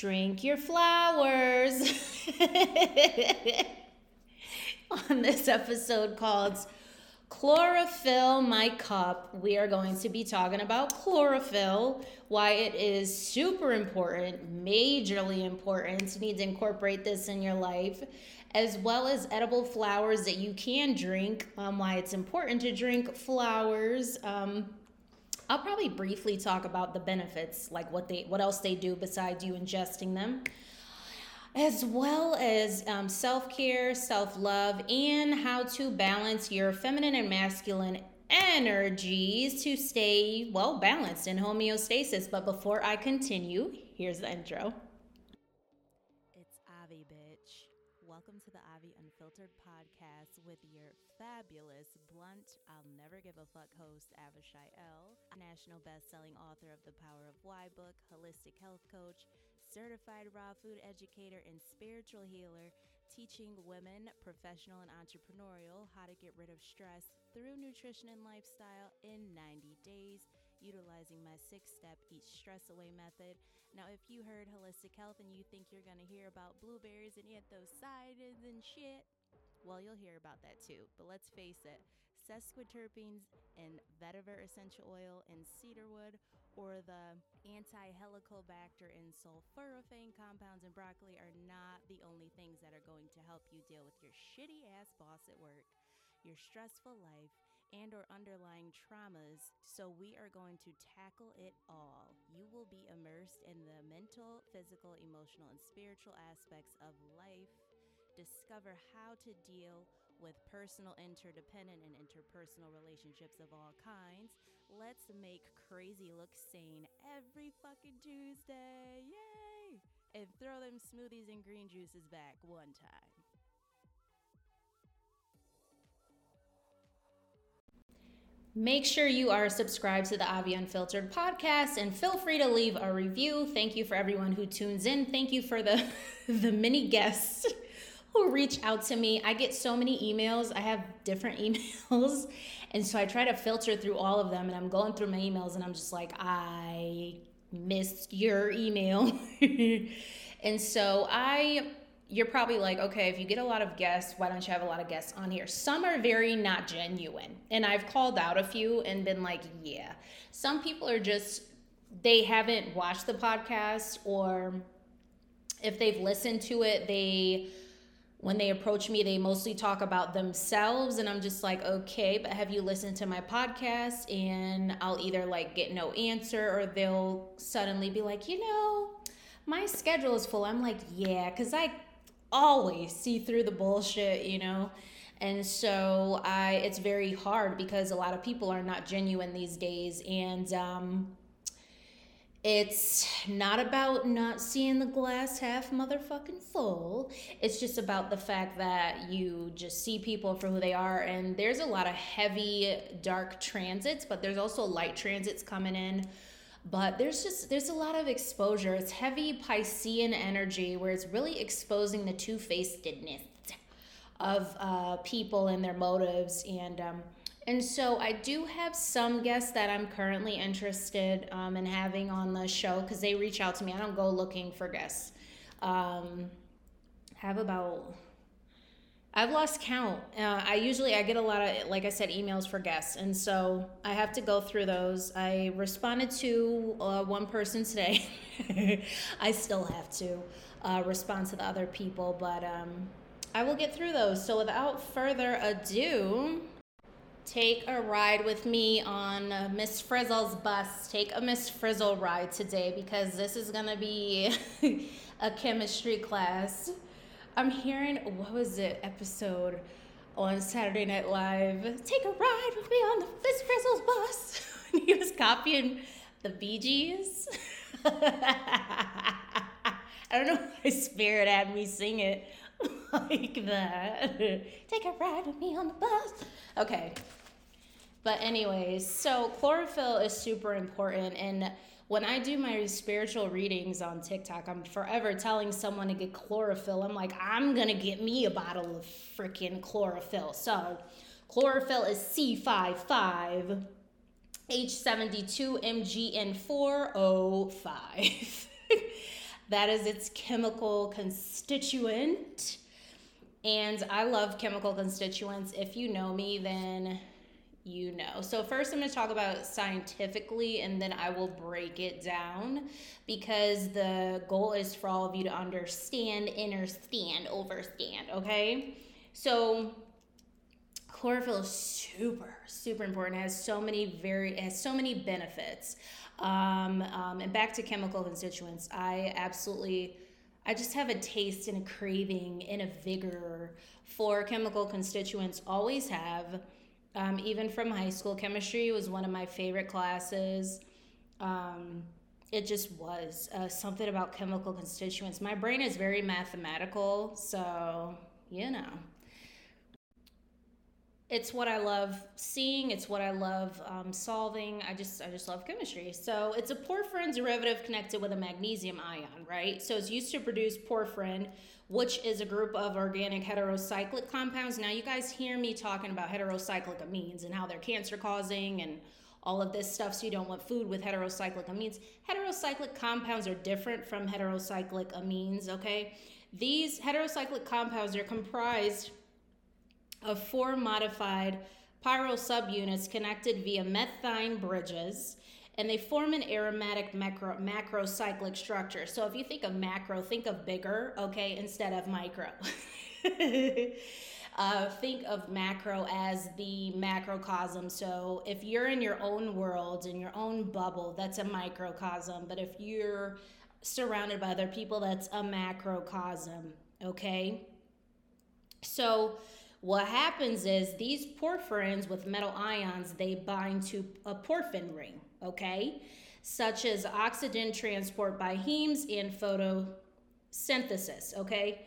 drink your flowers. On this episode called Chlorophyll My Cup, we are going to be talking about chlorophyll, why it is super important, majorly important. You need to incorporate this in your life, as well as edible flowers that you can drink, um, why it's important to drink flowers. Um, I'll probably briefly talk about the benefits, like what they, what else they do besides you ingesting them, as well as um, self care, self love, and how to balance your feminine and masculine energies to stay well balanced in homeostasis. But before I continue, here's the intro. It's Avi, bitch. Welcome to the Avi Unfiltered podcast with your fabulous, blunt, I'll never give a fuck host, Avishai L., national best-selling author of The Power of Why book, holistic health coach, certified raw food educator, and spiritual healer, teaching women, professional and entrepreneurial, how to get rid of stress through nutrition and lifestyle in 90 days, utilizing my six-step eat stress away method. Now, if you heard holistic health and you think you're going to hear about blueberries and anthocyanins and shit, well, you'll hear about that too. But let's face it, sesquiterpenes in vetiver essential oil and cedarwood or the anti-helicobacter and sulforaphane compounds in broccoli are not the only things that are going to help you deal with your shitty ass boss at work, your stressful life, and or underlying traumas. So we are going to tackle it all. You will be immersed in the mental, physical, emotional, and spiritual aspects of life. Discover how to deal with personal, interdependent, and interpersonal relationships of all kinds. Let's make crazy look sane every fucking Tuesday. Yay! And throw them smoothies and green juices back one time. Make sure you are subscribed to the Avi Unfiltered podcast and feel free to leave a review. Thank you for everyone who tunes in. Thank you for the the mini guests who reach out to me. I get so many emails. I have different emails. And so I try to filter through all of them and I'm going through my emails and I'm just like, I missed your email. and so I you're probably like, okay, if you get a lot of guests, why don't you have a lot of guests on here? Some are very not genuine. And I've called out a few and been like, yeah. Some people are just, they haven't watched the podcast, or if they've listened to it, they, when they approach me, they mostly talk about themselves. And I'm just like, okay, but have you listened to my podcast? And I'll either like get no answer or they'll suddenly be like, you know, my schedule is full. I'm like, yeah, because I always see through the bullshit, you know? And so I it's very hard because a lot of people are not genuine these days and um it's not about not seeing the glass half motherfucking full. It's just about the fact that you just see people for who they are. And there's a lot of heavy, dark transits, but there's also light transits coming in but there's just there's a lot of exposure it's heavy piscean energy where it's really exposing the two-facedness of uh, people and their motives and um, and so i do have some guests that i'm currently interested um, in having on the show because they reach out to me i don't go looking for guests um, have about I've lost count. Uh, I usually I get a lot of like I said emails for guests, and so I have to go through those. I responded to uh, one person today. I still have to uh, respond to the other people, but um, I will get through those. So without further ado, take a ride with me on uh, Miss Frizzle's bus. Take a Miss Frizzle ride today because this is gonna be a chemistry class. I'm hearing what was it episode on Saturday Night Live? Take a ride with me on the Miss Frizzles bus. he was copying the Bee Gees. I don't know why Spirit had me sing it like that. Take a ride with me on the bus. Okay. But anyways, so chlorophyll is super important and when I do my spiritual readings on TikTok, I'm forever telling someone to get chlorophyll. I'm like, I'm gonna get me a bottle of freaking chlorophyll. So, chlorophyll is C55 H72 MGN405. That is its chemical constituent. And I love chemical constituents. If you know me, then you know. So, first, I'm going to talk about scientifically and then I will break it down because the goal is for all of you to understand, understand, overstand, okay? So, chlorophyll is super, super important. It has so many very, it has so many benefits. Um, um, and back to chemical constituents, I absolutely, I just have a taste and a craving and a vigor for chemical constituents. Always have um, even from high school. Chemistry was one of my favorite classes. Um, it just was uh, something about chemical constituents. My brain is very mathematical, so you know. It's what I love seeing. It's what I love um, solving. I just, I just love chemistry. So it's a porphyrin derivative connected with a magnesium ion, right? So it's used to produce porphyrin, which is a group of organic heterocyclic compounds. Now, you guys hear me talking about heterocyclic amines and how they're cancer causing and all of this stuff, so you don't want food with heterocyclic amines. Heterocyclic compounds are different from heterocyclic amines, okay? These heterocyclic compounds are comprised of four modified pyrrole subunits connected via methine bridges and they form an aromatic macro macrocyclic structure. So if you think of macro, think of bigger, okay, instead of micro. uh, think of macro as the macrocosm. So if you're in your own world, in your own bubble, that's a microcosm. But if you're surrounded by other people, that's a macrocosm, okay? So what happens is these porphyrins with metal ions, they bind to a porphyrin ring okay? Such as oxygen transport by hemes and photosynthesis, okay?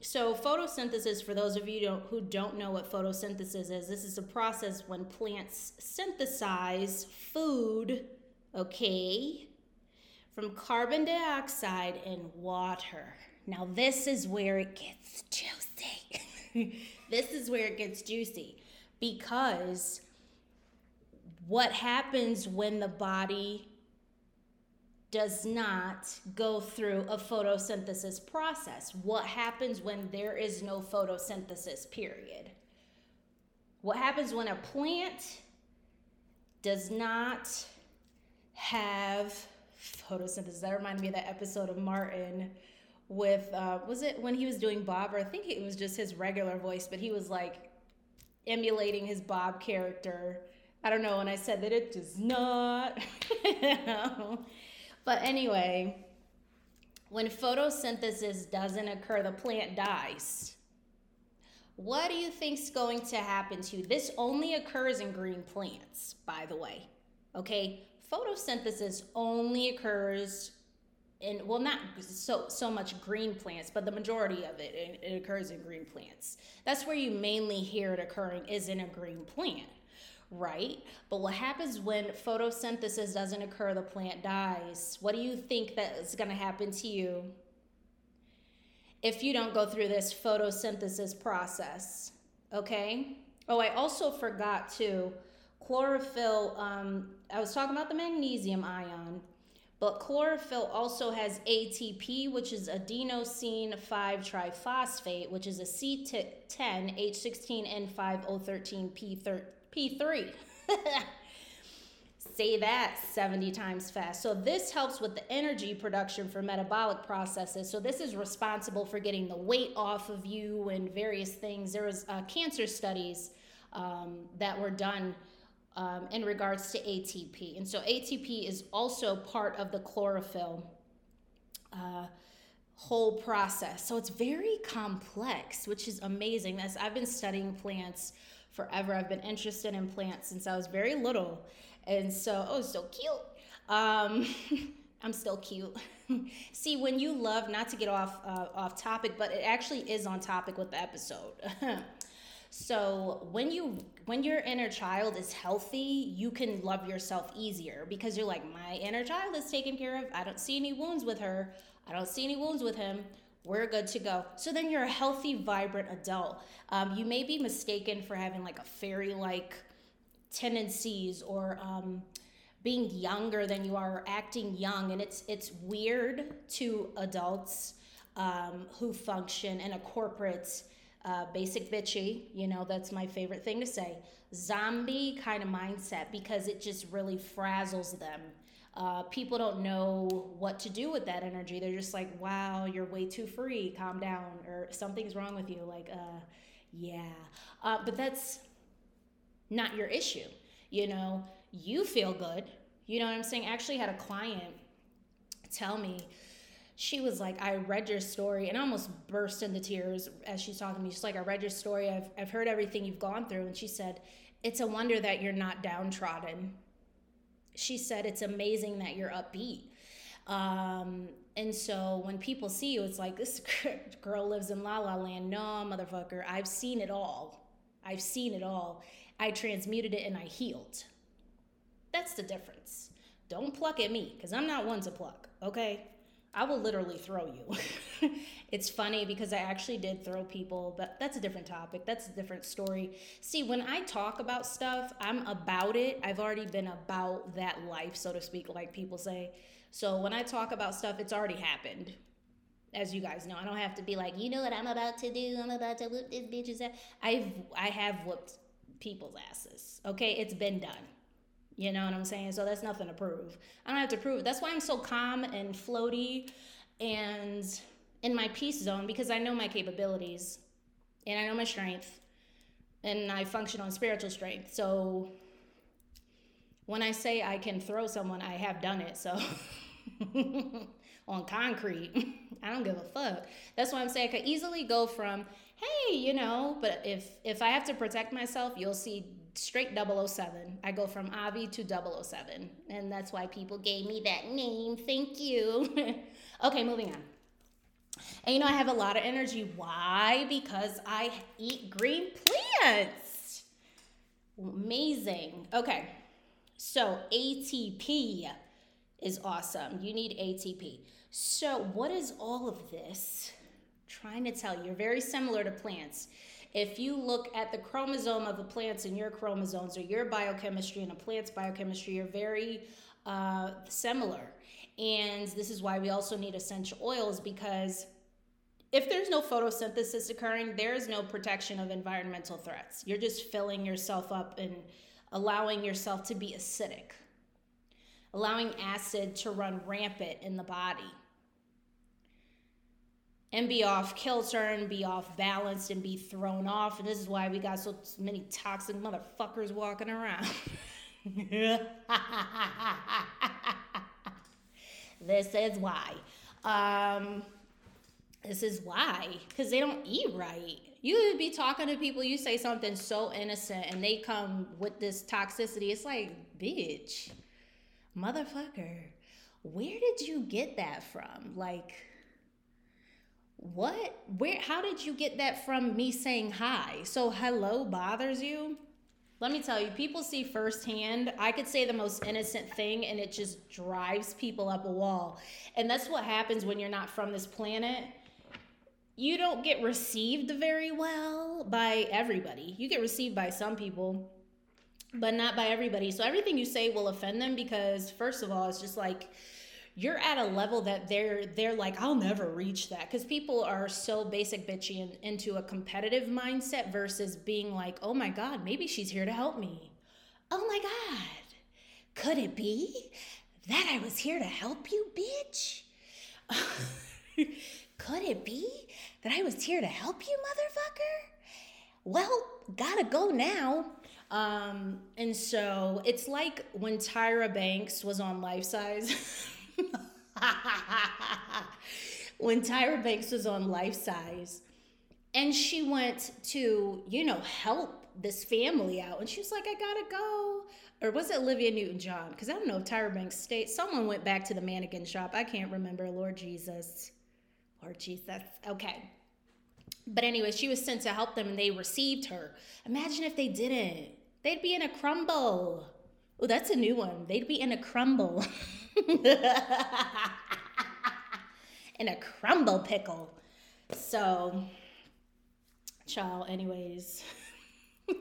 So, photosynthesis, for those of you don't, who don't know what photosynthesis is, this is a process when plants synthesize food, okay, from carbon dioxide and water. Now, this is where it gets juicy. this is where it gets juicy because what happens when the body does not go through a photosynthesis process? What happens when there is no photosynthesis, period? What happens when a plant does not have photosynthesis? That reminded me of that episode of Martin with, uh, was it when he was doing Bob, or I think it was just his regular voice, but he was like emulating his Bob character I don't know when I said that it does not. but anyway, when photosynthesis doesn't occur, the plant dies. What do you think's going to happen to you? This only occurs in green plants, by the way. Okay, photosynthesis only occurs well, not so so much green plants, but the majority of it, it, it occurs in green plants. That's where you mainly hear it occurring is in a green plant right? But what happens when photosynthesis doesn't occur, the plant dies? What do you think that is going to happen to you if you don't go through this photosynthesis process? Okay? Oh, I also forgot to chlorophyll. Um, I was talking about the magnesium ion. But chlorophyll also has ATP, which is adenosine 5 triphosphate, which is a C10 H16N5O13P13 P3. Say that 70 times fast. So, this helps with the energy production for metabolic processes. So, this is responsible for getting the weight off of you and various things. There was uh, cancer studies um, that were done um, in regards to ATP. And so, ATP is also part of the chlorophyll. Uh, whole process. So it's very complex, which is amazing. As I've been studying plants forever. I've been interested in plants since I was very little. And so, oh, so cute. Um, I'm still cute. See, when you love, not to get off uh, off topic, but it actually is on topic with the episode. so when you when your inner child is healthy, you can love yourself easier because you're like, my inner child is taken care of. I don't see any wounds with her. I don't see any wounds with him we're good to go. So then you're a healthy, vibrant adult. Um, you may be mistaken for having like a fairy like tendencies or um, being younger than you are or acting young and it's it's weird to adults um, who function in a corporate uh, basic bitchy you know that's my favorite thing to say. Zombie kind of mindset because it just really frazzles them. Uh, people don't know what to do with that energy. They're just like wow you're way too free. Calm down or something's wrong with you. Like uh yeah. Uh, but that's not your issue you know? You feel good. You know what I'm saying? I actually had a client tell me, she was like, I read your story and I almost burst into tears as she's talking to me. She's like, I read your story. I've, I've heard everything you've gone through. And she said, It's a wonder that you're not downtrodden. She said, It's amazing that you're upbeat. Um, and so when people see you, it's like, This girl lives in la la land. No, motherfucker, I've seen it all. I've seen it all. I transmuted it and I healed. That's the difference. Don't pluck at me because I'm not one to pluck, okay? I will literally throw you. it's funny because I actually did throw people, but that's a different topic. That's a different story. See, when I talk about stuff, I'm about it. I've already been about that life, so to speak, like people say. So when I talk about stuff, it's already happened. As you guys know, I don't have to be like, you know what I'm about to do? I'm about to whoop this bitch's ass. I've I have whooped people's asses. Okay, it's been done. You know what I'm saying? So that's nothing to prove. I don't have to prove. That's why I'm so calm and floaty and in my peace zone because I know my capabilities and I know my strength and I function on spiritual strength. So when I say I can throw someone, I have done it. So on concrete, I don't give a fuck. That's why I'm saying I could easily go from, hey, you know, but if if I have to protect myself, you'll see straight 007. I go from Avi to 007. And that's why people gave me that name. Thank you. okay, moving on. And you know, I have a lot of energy. Why? Because I eat green plants. Amazing. Okay, so ATP is awesome. You need ATP. So, what is all of this trying to tell you? You're very similar to plants if you look at the chromosome of the plants and your chromosomes or your biochemistry and a plant's biochemistry, you're very uh, similar. And this is why we also need essential oils because if there's no photosynthesis occurring, there is no protection of environmental threats. You're just filling yourself up and allowing yourself to be acidic, allowing acid to run rampant in the body and be off kilter and be off balance and be thrown off. And this is why we got so many toxic motherfuckers walking around. this is why. Um, this is why. Because they don't eat right. You would be talking to people, you say something so innocent, and they come with this toxicity. It's like, bitch, motherfucker, where did you get that from? Like, what where how did you get that from me saying hi? So hello bothers you? Let me tell you people see firsthand. I could say the most innocent thing and it just drives people up a wall. And that's what happens when you're not from this planet. You don't get received very well by everybody. You get received by some people but not by everybody. So everything you say will offend them because first of all it's just like you're at a level that they're they're like i'll never reach that. Because people are so basic bitchy and into a competitive mindset versus being like oh my god maybe she's here to help me. Oh my god could it be that i was here to help you bitch? Could it be that i was here to help you motherfucker? Well gotta go now. Um, and so it's like when Tyra Banks was on Life Size. when Tyra Banks was on Life Size, and she went to, you know, help this family out, and she was like, I gotta go. Or was it Olivia Newton John? Because I don't know if Tyra Banks stayed. Someone went back to the mannequin shop. I can't remember. Lord Jesus. Lord Jesus. Okay. But anyway, she was sent to help them and they received her. Imagine if they didn't. They'd be in a crumble. Oh, that's a new one. They'd be in a crumble. in a crumble pickle. So, child, anyways.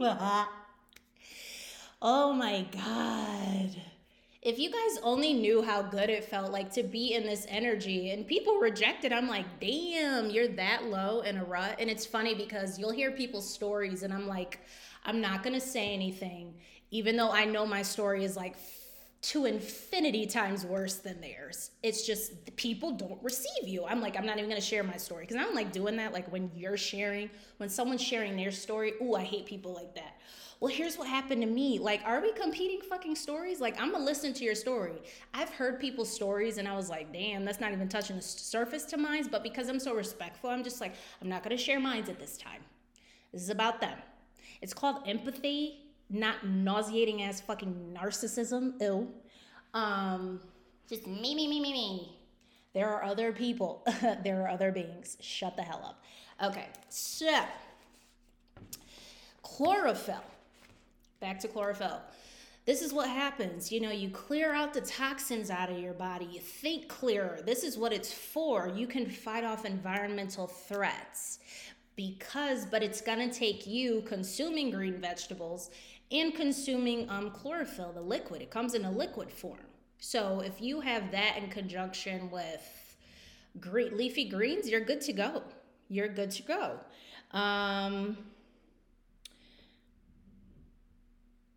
oh my God. if you guys only knew how good it felt like to be in this energy and people reject it, I'm like, damn, you're that low in a rut. And it's funny because you'll hear people's stories and I'm like, I'm not gonna say anything, even though I know my story is like to infinity times worse than theirs. It's just people don't receive you. I'm like, I'm not even gonna share my story because I don't like doing that. Like when you're sharing, when someone's sharing their story, ooh, I hate people like that well, here's what happened to me. Like, are we competing fucking stories? Like, I'm gonna listen to your story. I've heard people's stories and I was like, damn, that's not even touching the surface to mine. But because I'm so respectful, I'm just like, I'm not gonna share mines at this time. This is about them. It's called empathy, not nauseating as fucking narcissism. Ill. Um, just me, me, me, me, me. There are other people. there are other beings. Shut the hell up. Okay, so chlorophyll back to chlorophyll. This is what happens. You know, you clear out the toxins out of your body. You think clearer. This is what it's for. You can fight off environmental threats because, but it's going to take you consuming green vegetables and consuming um, chlorophyll, the liquid. It comes in a liquid form. So if you have that in conjunction with green, leafy greens, you're good to go. You're good to go. Um,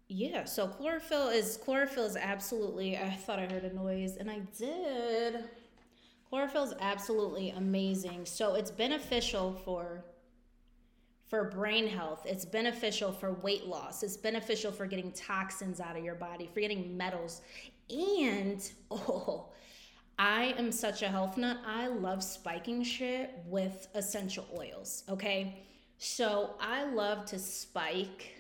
yeah so chlorophyll is chlorophyll is absolutely i thought i heard a noise and i did chlorophyll is absolutely amazing so it's beneficial for for brain health it's beneficial for weight loss it's beneficial for getting toxins out of your body for getting metals and oh I am such a health nut. I love spiking shit with essential oils, okay? So I love to spike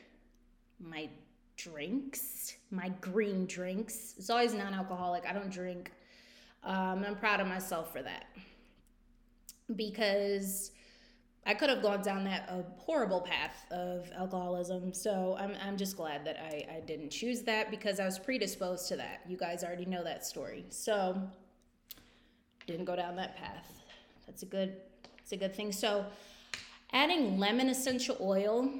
my drinks, my green drinks. It's always non alcoholic. I don't drink. Um, I'm proud of myself for that because I could have gone down that a horrible path of alcoholism. So I'm, I'm just glad that I, I didn't choose that because I was predisposed to that. You guys already know that story. So didn't go down that path. That's a good, it's a good thing. So adding lemon essential oil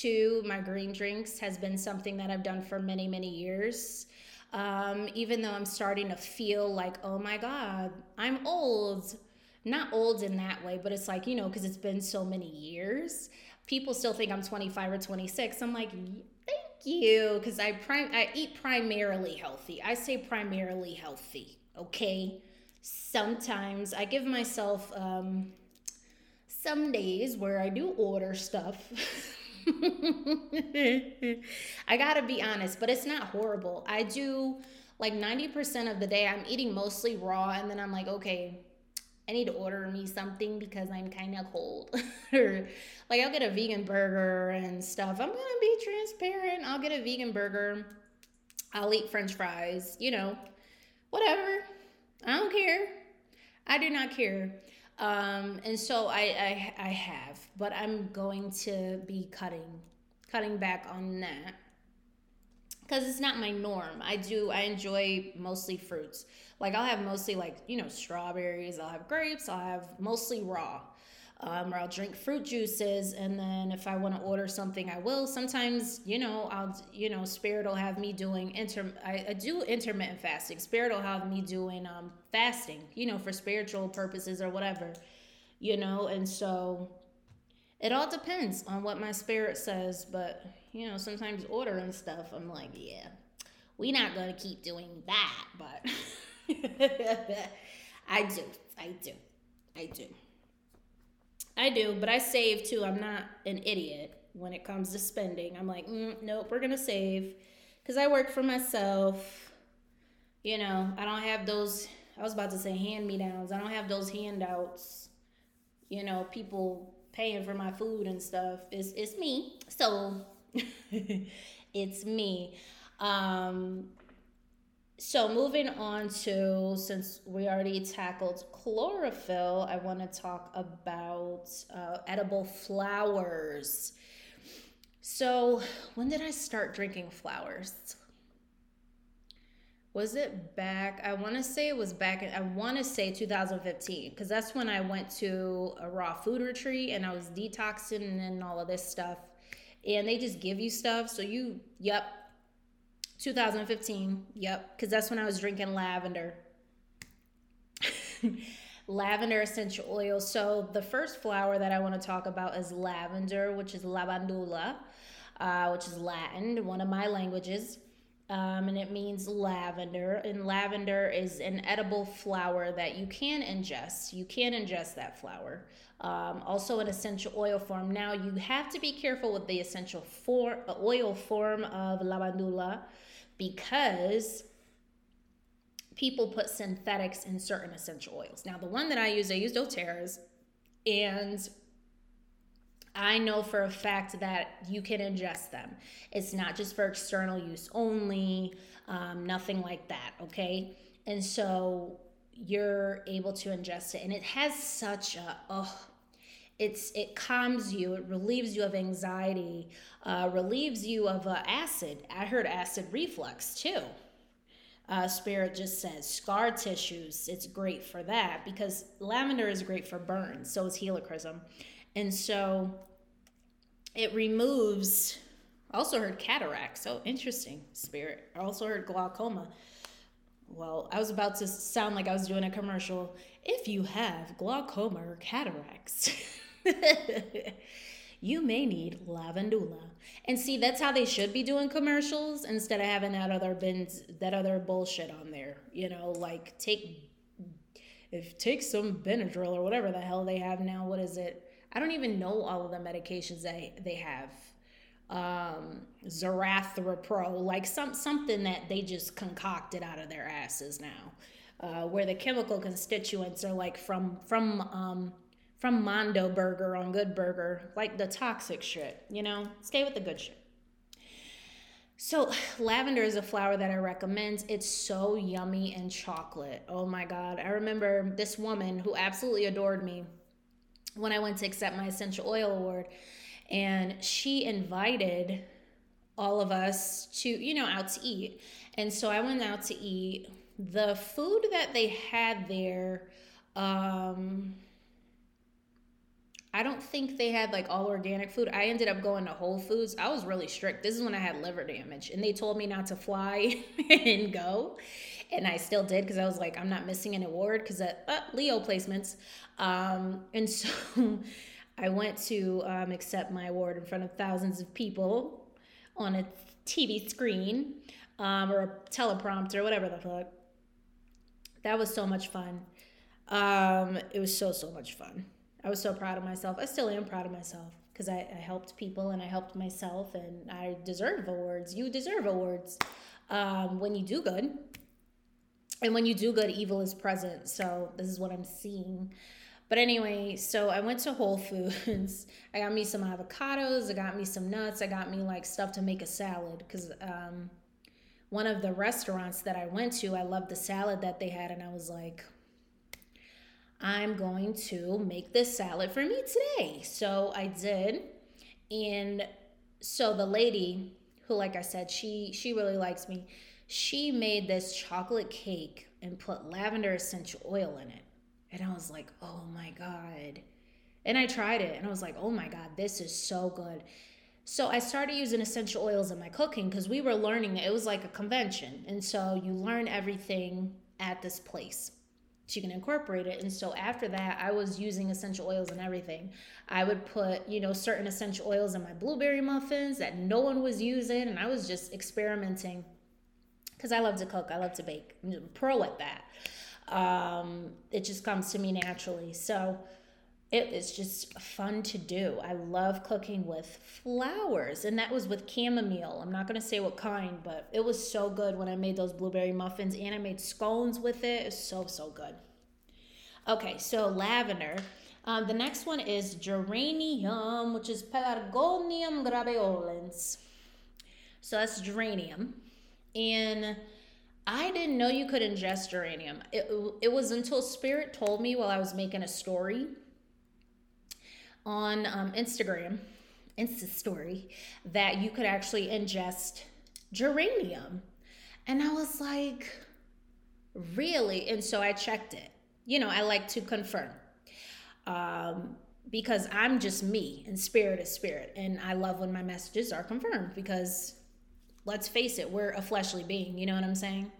to my green drinks has been something that I've done for many, many years. Um, even though I'm starting to feel like, oh my God, I'm old. Not old in that way, but it's like, you know, because it's been so many years. People still think I'm 25 or 26. I'm like, thank you, because I prim- I eat primarily healthy. I say primarily healthy, okay? Sometimes I give myself um, some days where I do order stuff. I gotta be honest, but it's not horrible. I do like 90% of the day, I'm eating mostly raw, and then I'm like, okay, I need to order me something because I'm kind of cold. or like, I'll get a vegan burger and stuff. I'm gonna be transparent. I'll get a vegan burger. I'll eat french fries, you know, whatever. I don't care. I do not care. Um, and so I, I, I have, but I'm going to be cutting, cutting back on that because it's not my norm. I do, I enjoy mostly fruits. Like I'll have mostly like, you know, strawberries, I'll have grapes, I'll have mostly raw um, or I'll drink fruit juices. And then if I want to order something, I will. Sometimes, you know, I'll, you know, Spirit will have me doing inter. I, I do intermittent fasting. Spirit will have me doing um, fasting, you know, for spiritual purposes or whatever, you know. And so it all depends on what my spirit says. But you know, sometimes ordering stuff, I'm like, yeah, we not gonna keep doing that, but I do, I do, I do. I do, but I save too. I'm not an idiot when it comes to spending. I'm like, mm, nope, we're gonna save because I work for myself. You know, I don't have those. I was about to say hand me downs. I don't have those handouts. You know, people paying for my food and stuff. It's it's me. So it's me. Um, so moving on to since we already tackled chlorophyll, I want to talk about uh, edible flowers. So when did I start drinking flowers? Was it back? I want to say it was back. I want to say 2015 because that's when I went to a raw food retreat and I was detoxing and all of this stuff. And they just give you stuff. So you, yep, 2015. Yep, because that's when I was drinking lavender. lavender essential oil. So the first flower that I want to talk about is lavender, which is lavandula, uh, which is Latin, one of my languages. Um, and it means lavender. And lavender is an edible flower that you can ingest. You can ingest that flower. Um, also, an essential oil form. Now, you have to be careful with the essential for, oil form of lavandula because people put synthetics in certain essential oils. Now, the one that I use, I used doTERRA's, and I know for a fact that you can ingest them. It's not just for external use only, um, nothing like that, okay? And so you're able to ingest it, and it has such a, oh, it's it calms you it relieves you of anxiety uh, relieves you of uh, acid i heard acid reflux too uh, Spirit just says scar tissues. It's great for that because lavender is great for burns. So is helichrysum. And so it removes, also heard cataracts So interesting, Spirit. I also heard glaucoma. Well, I was about to sound like I was doing a commercial. If you have glaucoma or cataracts, you may need lavandula. And see, that's how they should be doing commercials instead of having that other bins, that other bullshit on there. You know, like take if take some Benadryl or whatever the hell they have now. What is it? I don't even know all of the medications they they have. Um, Zarathropro, like some something that they just concocted out of their asses now, uh, where the chemical constituents are like from from um, from Mondo Burger on Good Burger, like the toxic shit, you know? Stay with the good shit. So, lavender is a flower that I recommend. It's so yummy and chocolate. Oh my God. I remember this woman who absolutely adored me when I went to accept my essential oil award. And she invited all of us to, you know, out to eat. And so I went out to eat. The food that they had there, um, I don't think they had like all organic food. I ended up going to Whole Foods. I was really strict. This is when I had liver damage, and they told me not to fly and go. And I still did because I was like, I'm not missing an award because uh, uh, Leo placements. Um, and so I went to um, accept my award in front of thousands of people on a TV screen um, or a teleprompter, whatever the fuck. That was so much fun. Um, it was so, so much fun. I was so proud of myself. I still am proud of myself because I, I, helped people and I helped myself and I deserve awards. You deserve awards um, when you do good. And when you do good, evil is present. So this is what I'm seeing. But anyway, so I went to Whole Foods. I got me some avocados. I got me some nuts. I got me like stuff to make a salad because um, one of the restaurants that I went to, I loved the salad that they had. And I was like, I'm going to make this salad for me today. So I did. And so the lady who like I said, she she really likes me. She made this chocolate cake and put lavender essential oil in it. And I was like, "Oh my god." And I tried it and I was like, "Oh my god, this is so good." So I started using essential oils in my cooking because we were learning it was like a convention. And so you learn everything at this place you can incorporate it. And so after that, I was using essential oils and everything. I would put, you know, certain essential oils in my blueberry muffins that no one was using. And I was just experimenting because I love to cook, I love to bake. I'm pro at that. Um, it just comes to me naturally. So, it is just fun to do. I love cooking with flowers, and that was with chamomile. I'm not gonna say what kind, but it was so good when I made those blueberry muffins, and I made scones with it. It's so so good. Okay, so lavender. Um, the next one is geranium, which is Pelargonium graveolens. So that's geranium, and I didn't know you could ingest geranium. It, it was until Spirit told me while I was making a story on um, Instagram, Insta story, that you could actually ingest geranium. And I was like, really? And so I checked it. You know, I like to confirm. Um, because I'm just me and spirit is spirit. And I love when my messages are confirmed because let's face it, we're a fleshly being. You know what I'm saying?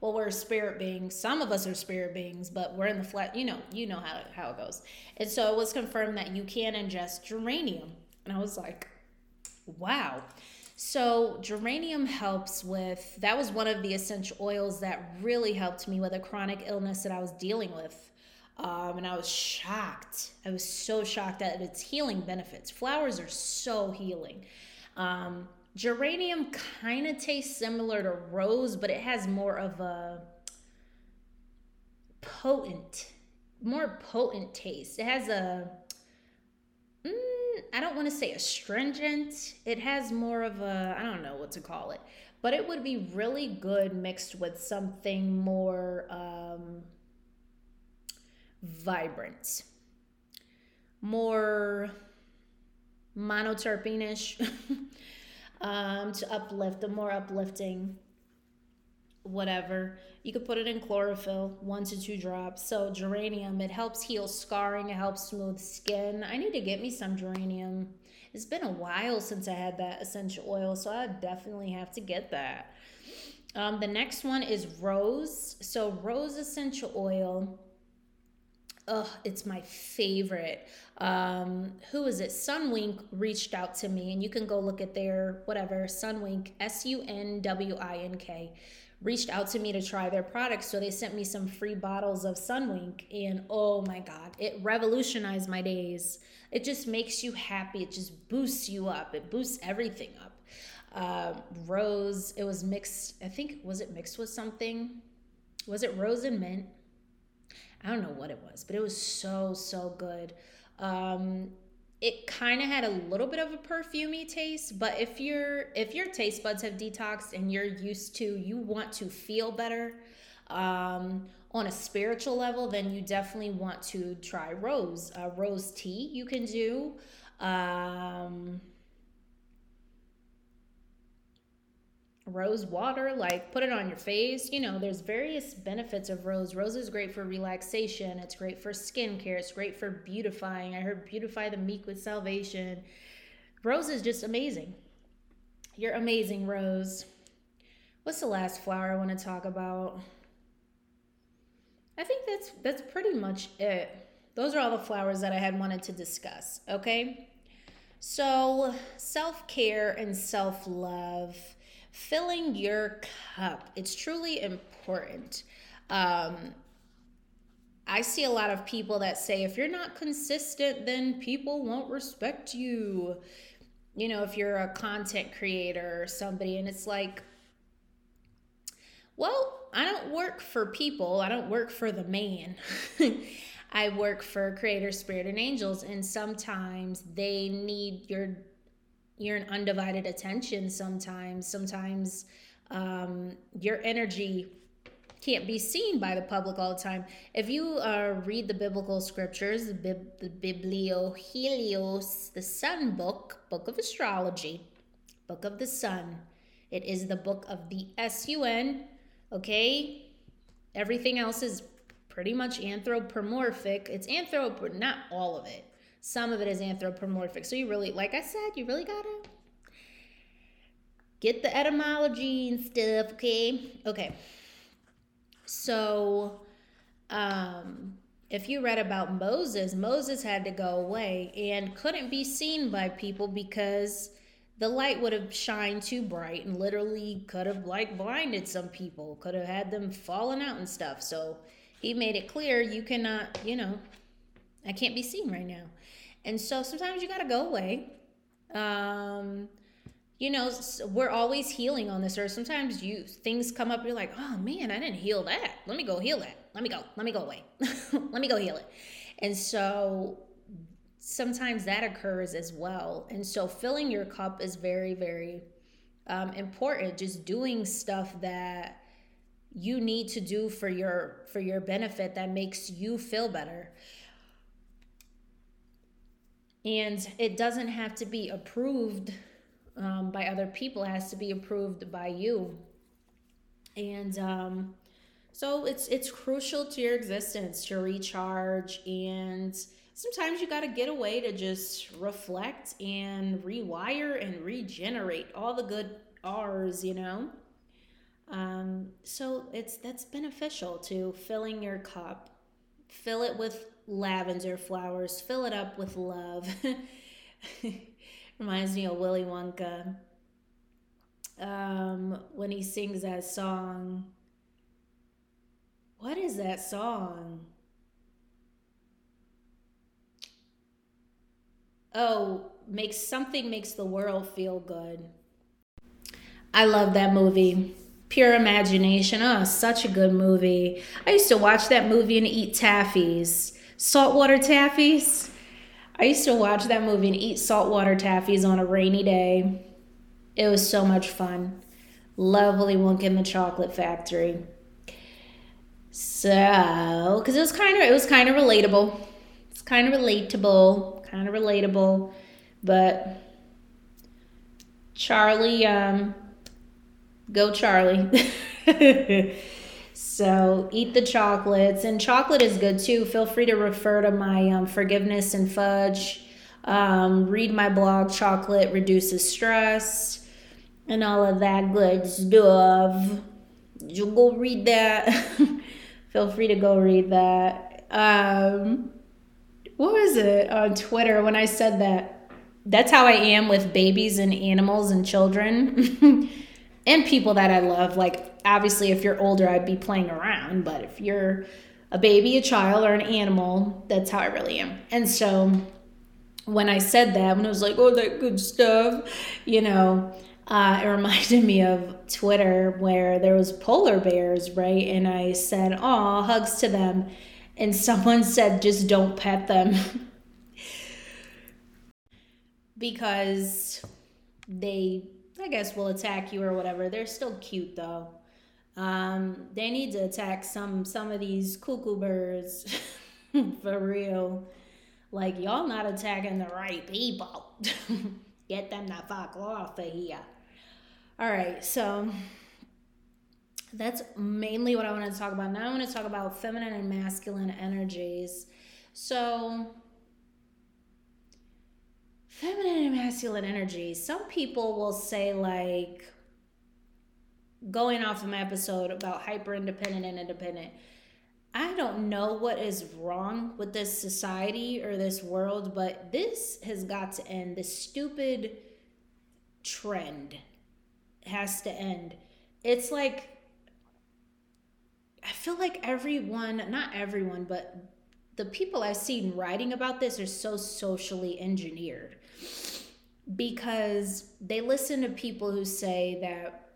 Well, we're spirit beings Some of us are spirit beings, but we're in the flesh. You know, you know how how it goes. And so it was confirmed that you can ingest geranium, and I was like, wow. So geranium helps with. That was one of the essential oils that really helped me with a chronic illness that I was dealing with. Um, and I was shocked. I was so shocked at its healing benefits. Flowers are so healing. Um, geranium kind of tastes similar to rose, but it has more of a potent, more potent taste. It has a, mm, I don't want to say astringent. It has more of a, I don't know what to call it, but it would be really good mixed with something more um, vibrant, more monoterpene-ish. um, to uplift, the more uplifting whatever. You could put it in chlorophyll, one to two drops. So geranium, it helps heal scarring, it helps smooth skin. I need to get me some geranium. It's been a while since I had that essential oil, so I definitely have to get that. Um, the next one is rose. So rose essential oil oh, it's my favorite. Um, who is it? Sunwink reached out to me, and you can go look at their whatever Sunwink S U N W I N K reached out to me to try their products. So they sent me some free bottles of Sunwink, and oh my God, it revolutionized my days. It just makes you happy. It just boosts you up. It boosts everything up. Uh, rose, it was mixed. I think was it mixed with something? Was it rose and mint? I don't know what it was, but it was so, so good. Um, it kind of had a little bit of a perfumey taste, but if your if your taste buds have detoxed and you're used to you want to feel better um, on a spiritual level, then you definitely want to try rose. Uh, rose tea you can do. Um, rose water like put it on your face. You know there's various benefits of rose. Rose is great for relaxation. It's great for skincare. It's great for beautifying. I heard beautify the meek with salvation. Rose is just amazing. You're amazing rose. What's the last flower i want to talk about? I think that's that's pretty much it. Those are all the flowers that i had wanted to discuss okay? So self-care and self-love filling your cup. It's truly important. Um, I see a lot of people that say if you're not consistent, then people won't respect you. You know, if you're a content creator or somebody, and it's like, well, I don't work for people, I don't work for the man. I work for Creator Spirit and Angels, and sometimes they need your you're an undivided attention sometimes. Sometimes um, your energy can't be seen by the public all the time. If you uh, read the biblical scriptures the, Bib- the bibliohelios the sun book book of astrology book of the sun it is the book of the sun okay? Everything else is pretty much anthropomorphic. It's anthrop not all of it some of it is anthropomorphic. So you really, like I said, you really gotta get the etymology and stuff, okay? Okay. So, um, if you read about Moses, Moses had to go away and couldn't be seen by people because the light would have shined too bright and literally could have like blinded some people, could have had them falling out and stuff. So he made it clear you cannot, you know, I can't be seen right now. And so sometimes you got to go away. Um, you know, we're always healing on this earth. Sometimes you things come up, you're like, oh man, I didn't heal that. Let me go heal that. Let me go. Let me go away. Let me go heal it. And so sometimes that occurs as well. And so filling your cup is very, very um, important. Just doing stuff that you need to do for your for your benefit that makes you feel better and it doesn't have to be approved um, by other people it has to be approved by you and um, so it's it's crucial to your existence to recharge and sometimes you got to get away to just reflect and rewire and regenerate all the good r's you know? Um, so it's that's beneficial to filling your cup. Fill it with lavender flowers, fill it up with love. Reminds me of Willy Wonka. Um, when he sings that song. What is that song? Oh, makes something makes the world feel good. I love that movie. Pure Imagination. Oh, such a good movie. I used to watch that movie and eat taffies. Saltwater taffies. I used to watch that movie and eat saltwater taffies on a rainy day. It was so much fun. Lovely Wonka in the Chocolate Factory. So, because it was kind of it was kind of relatable. It's kind of relatable, kind of relatable, but Charlie um Go Charlie. so eat the chocolates, and chocolate is good too. Feel free to refer to my um, forgiveness and fudge. Um, read my blog, Chocolate Reduces Stress, and all of that good stuff. You go read that. Feel free to go read that. Um, what was it on Twitter when I said that? That's how I am with babies and animals and children. and people that I love. Like, obviously, if you're older, I'd be playing around, but if you're a baby, a child, or an animal, that's how I really am. And so, when I said that, when I was like, oh, that good stuff, you know, uh, it reminded me of Twitter where there was polar bears, right? And I said, oh, hugs to them. And someone said, just don't pet them. because they I guess will attack you or whatever. They're still cute though. Um, they need to attack some some of these cuckoo birds for real. Like y'all not attacking the right people. Get them the fuck off of here. All right, so that's mainly what I want to talk about. Now I want to talk about feminine and masculine energies. So feminine and masculine energies. Some people will say, like, going off of my episode about hyper independent and independent. I don't know what is wrong with this society or this world, but this has got to end. This stupid trend has to end. It's like, I feel like everyone, not everyone, but the people I've seen writing about this are so socially engineered because they listen to people who say that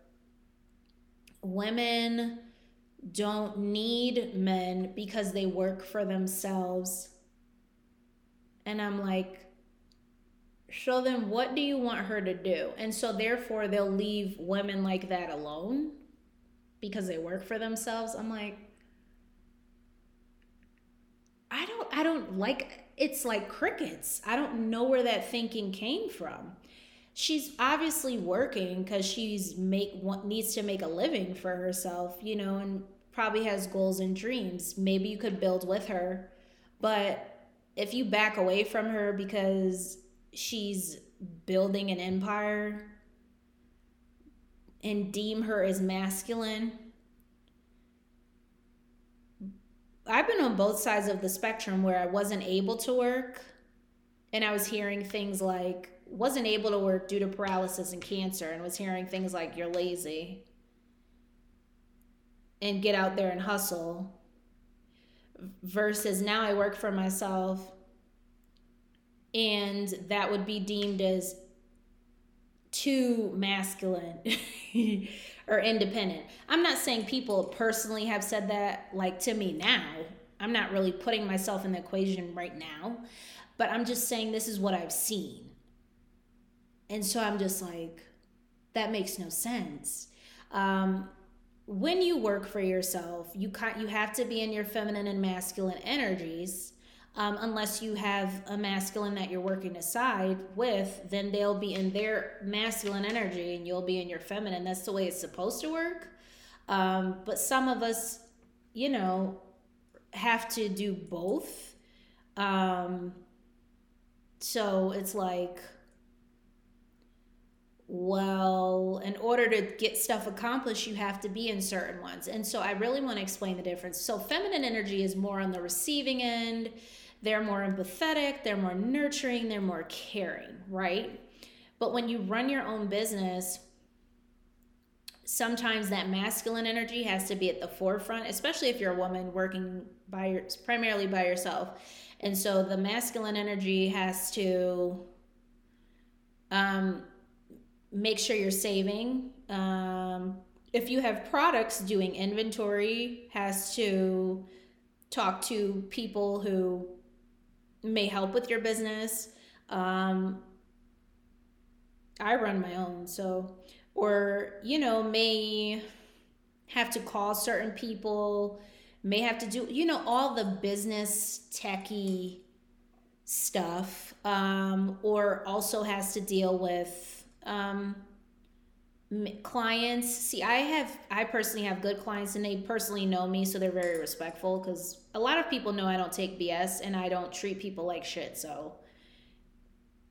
women don't need men because they work for themselves. And I'm like, show them what do you want her to do? And so therefore they'll leave women like that alone because they work for themselves. I'm like, I don't I don't like it's like crickets. I don't know where that thinking came from. She's obviously working because she's make needs to make a living for herself, you know, and probably has goals and dreams. Maybe you could build with her, but if you back away from her because she's building an empire and deem her as masculine, I've been on both sides of the spectrum where I wasn't able to work and I was hearing things like wasn't able to work due to paralysis and cancer and was hearing things like you're lazy and get out there and hustle versus now I work for myself and that would be deemed as too masculine or independent. I'm not saying people personally have said that like to me now. I'm not really putting myself in the equation right now, but I'm just saying this is what I've seen. And so I'm just like, that makes no sense. Um, when you work for yourself, you can you have to be in your feminine and masculine energies um, unless you have a masculine that you're working aside with, then they'll be in their masculine energy and you'll be in your feminine. That's the way it's supposed to work. Um, but some of us, you know, have to do both. Um, so it's like, well, in order to get stuff accomplished, you have to be in certain ones. And so I really want to explain the difference. So, feminine energy is more on the receiving end, they're more empathetic, they're more nurturing, they're more caring, right? But when you run your own business, sometimes that masculine energy has to be at the forefront, especially if you're a woman working by your, primarily by yourself. And so the masculine energy has to um, make sure you're saving. Um, if you have products, doing inventory has to talk to people who may help with your business. Um, I run my own, so, or, you know, may have to call certain people, may have to do, you know, all the business techie stuff, um, or also has to deal with um, clients see i have i personally have good clients and they personally know me so they're very respectful because a lot of people know i don't take bs and i don't treat people like shit so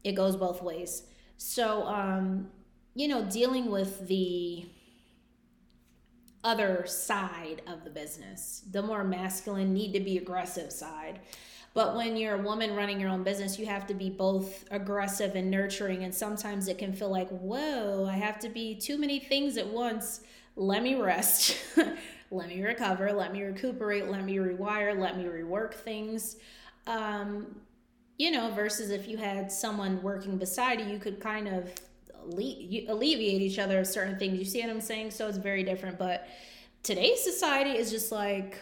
it goes both ways. So um you know dealing with the other side of the business the more masculine need to be aggressive side but when you're a woman running your own business, you have to be both aggressive and nurturing. And sometimes it can feel like, whoa, I have to be too many things at once. Let me rest. let me recover. Let me recuperate. Let me rewire. Let me rework things. Um, you know, versus if you had someone working beside you, you could kind of alleviate each other of certain things. You see what I'm saying? So it's very different. But today's society is just like,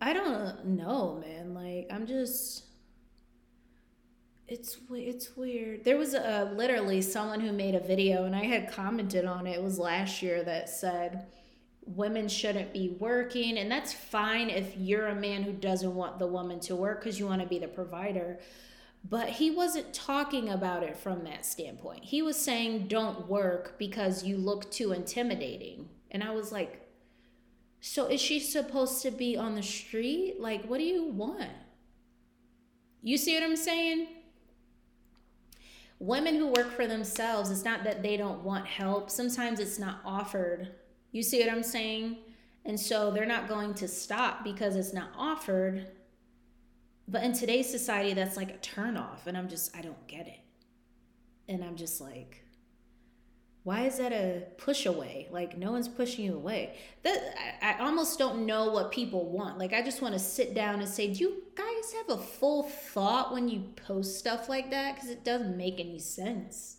I don't know, man. Like I'm just it's it's weird. There was a literally someone who made a video and I had commented on it. It was last year that said women shouldn't be working and that's fine if you're a man who doesn't want the woman to work cuz you want to be the provider. But he wasn't talking about it from that standpoint. He was saying don't work because you look too intimidating. And I was like, so is she supposed to be on the street? Like, what do you want? You see what I'm saying? Women who work for themselves, it's not that they don't want help. Sometimes it's not offered. You see what I'm saying? And so they're not going to stop because it's not offered. But in today's society, that's like a turnoff. And I'm just, I don't get it. And I'm just like, why is that a push away? Like no one's pushing you away. That I, I, almost don't know what people want. Like i just want to sit down and say do you guys have a full thought when you post stuff like that? Because it doesn't make any sense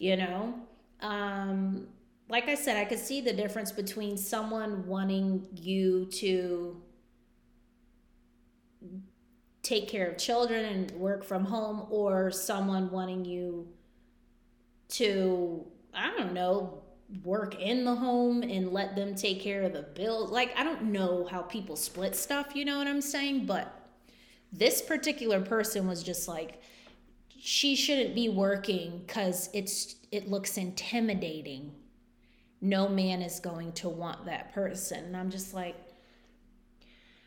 you know? Um like i said i could see the difference between someone wanting you to take care of children and work from home or someone wanting you to I don't know, work in the home and let them take care of the bills. Like, I don't know how people split stuff, you know what I'm saying? But this particular person was just like, she shouldn't be working because it's it looks intimidating. No man is going to want that person. And I'm just like,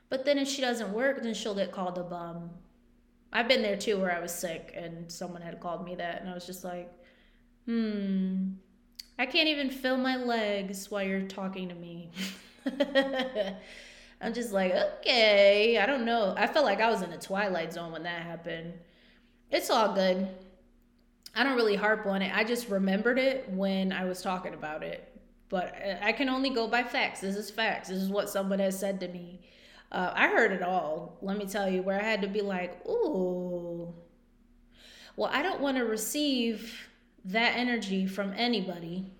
but then if she doesn't work, then she'll get called a bum. I've been there too where I was sick and someone had called me that and I was just like, Hmm. I can't even feel my legs while you're talking to me. I'm just like, okay, I don't know. I felt like I was in a twilight zone when that happened. It's all good. I don't really harp on it. I just remembered it when I was talking about it. But I can only go by facts. This is facts. This is what someone has said to me. Uh, I heard it all. Let me tell you, where I had to be like, ooh. Well, I don't want to receive that energy from anybody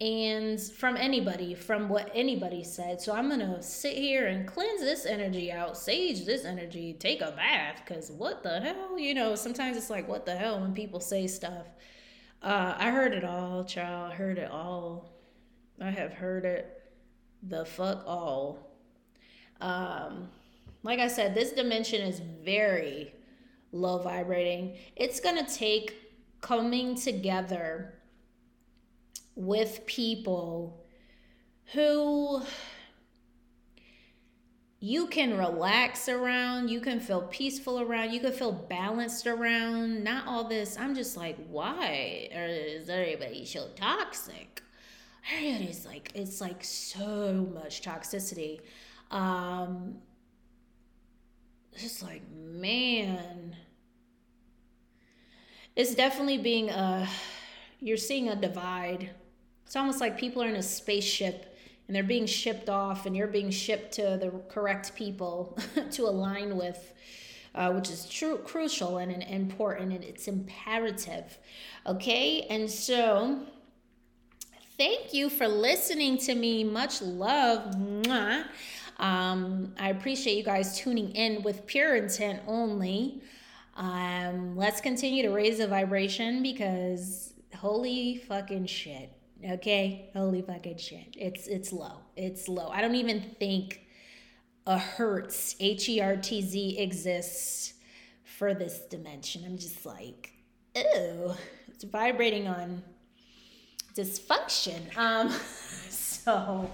and from anybody, from what anybody said. So I'm gonna sit here and cleanse this energy out, sage this energy, take a bath, because what the hell? You know, sometimes it's like, what the hell when people say stuff. Uh, I heard it all, child. I heard it all. I have heard it the fuck all. Um, like I said, this dimension is very low vibrating. It's gonna take coming together with people who you can relax around, you can feel peaceful around, you can feel balanced around. Not all this. I'm just like, why is everybody so toxic? Everybody's like, it's like so much toxicity. Um, just like, man, it's definitely being a, you're seeing a divide. It's almost like people are in a spaceship and they're being shipped off and you're being shipped to the correct people to align with uh, which is true crucial and, and important and it's imperative okay? And so thank you for listening to me. Much love. Um, i appreciate you guys tuning in with pure intent only um, let's continue to raise the vibration because holy fucking shit Okay, holy fucking shit. It's it's low. It's low. I don't even think a hertz H E R T Z exists for this dimension. I'm just like, ew. It's vibrating on dysfunction. Um, so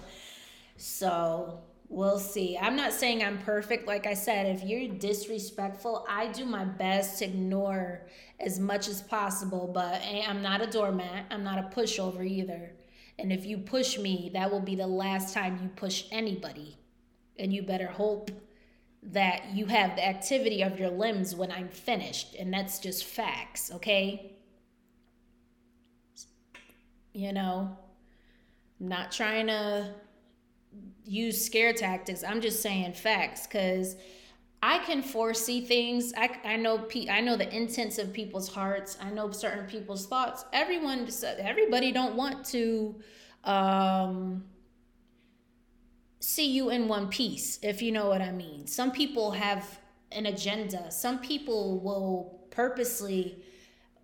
so we'll see. I'm not saying I'm perfect. Like I said, if you're disrespectful, I do my best to ignore as much as possible, but I'm not a doormat. I'm not a pushover either. And if you push me, that will be the last time you push anybody. And you better hope that you have the activity of your limbs when I'm finished. And that's just facts, okay? You know, I'm not trying to use scare tactics. I'm just saying facts because I can foresee things. I, I know pe- I know the intents of people's hearts. I know certain people's thoughts. Everyone, everybody don't want to um, see you in one piece, if you know what I mean. Some people have an agenda. Some people will purposely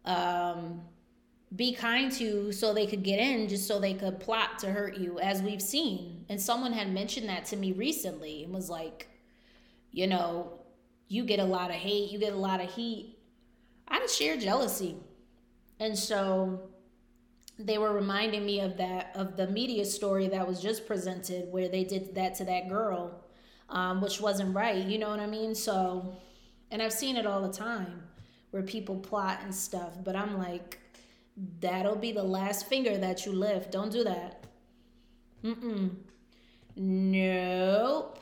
um, be kind to so they could get in, just so they could plot to hurt you, as we've seen. And someone had mentioned that to me recently and was like, you know, you get a lot of hate, you get a lot of heat. I just share jealousy. And so they were reminding me of that of the media story that was just presented where they did that to that girl um, which wasn't right you know what i mean so and i've seen it all the time where people plot and stuff but i'm like that'll be the last finger that you lift don't do that mm-mm nope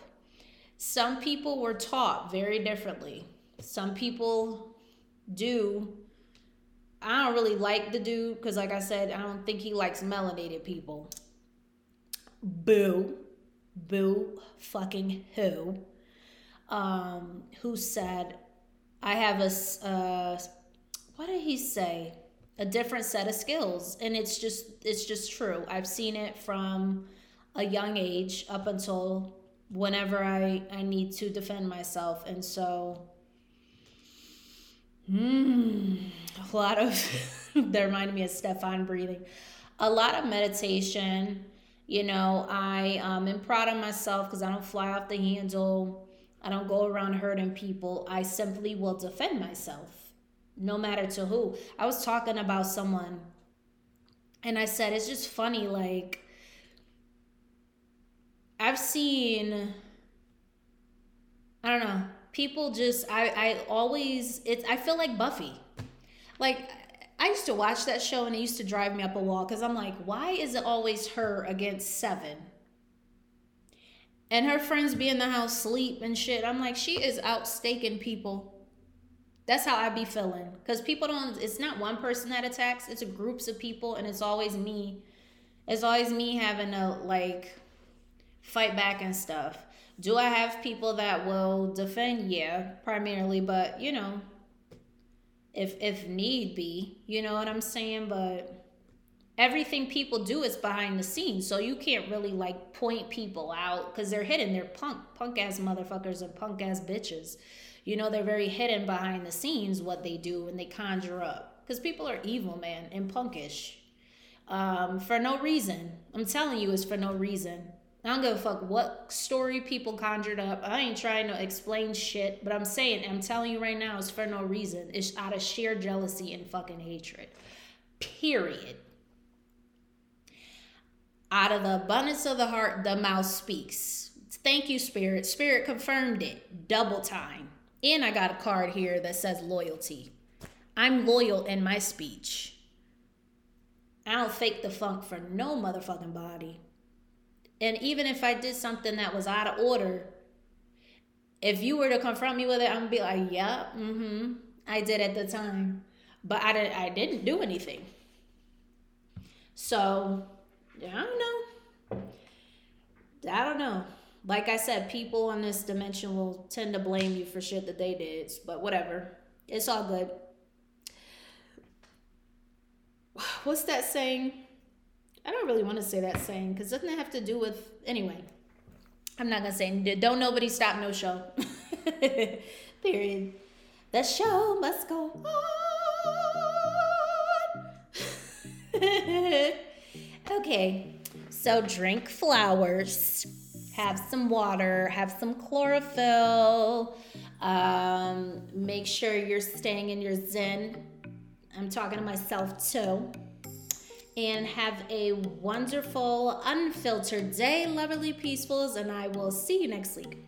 some people were taught very differently some people do I don't really like the dude because, like I said, I don't think he likes melanated people. Boo. Boo fucking who. Um, who said, I have a, uh, what did he say? A different set of skills. And it's just, it's just true. I've seen it from a young age up until whenever I, I need to defend myself. And so, Hmm, a lot of that reminded me of Stefan breathing. A lot of meditation. You know, I um, am proud of myself because I don't fly off the handle. I don't go around hurting people. I simply will defend myself, no matter to who. I was talking about someone, and I said it's just funny. Like I've seen, I don't know people just I I always it's I feel like Buffy. Like I used to watch that show and it used to drive me up a wall because I'm like, why is it always her against seven? And her friends be in the house sleep and shit. I'm like, she is out staking people. That's how I be feeling. Because people don't, it's not one person that attacks, it's groups of people, and it's always me. It's always me having to like fight back and stuff. Do I have people that will defend? Yeah, primarily, but you know, if if need be, you know what I'm saying? But everything people do is behind the scenes, so you can't really like point people out because they're hidden. They're punk punk ass motherfuckers and punk ass bitches. You know, they're very hidden behind the scenes what they do and they conjure up because people are evil, man, and punkish um, for no reason. I'm telling you, it's for no reason. I don't give a fuck what story people conjured up. I ain't trying to explain shit, but I'm saying, I'm telling you right now, it's for no reason. It's out of sheer jealousy and fucking hatred. Period. Out of the abundance of the heart, the mouth speaks. Thank you, Spirit. Spirit confirmed it. Double time. And I got a card here that says loyalty. I'm loyal in my speech. I don't fake the funk for no motherfucking body. And even if I did something that was out of order, if you were to confront me with it, I'm gonna be like, yeah, mm-hmm. I did at the time. But I didn't I didn't do anything. So I don't know. I don't know. Like I said, people on this dimension will tend to blame you for shit that they did, but whatever. It's all good. What's that saying? I don't really want to say that saying because doesn't it have to do with anyway? I'm not gonna say don't nobody stop no show. Period. The show must go on. okay, so drink flowers, have some water, have some chlorophyll. Um, make sure you're staying in your zen. I'm talking to myself too. And have a wonderful, unfiltered day, lovely peacefuls, and I will see you next week.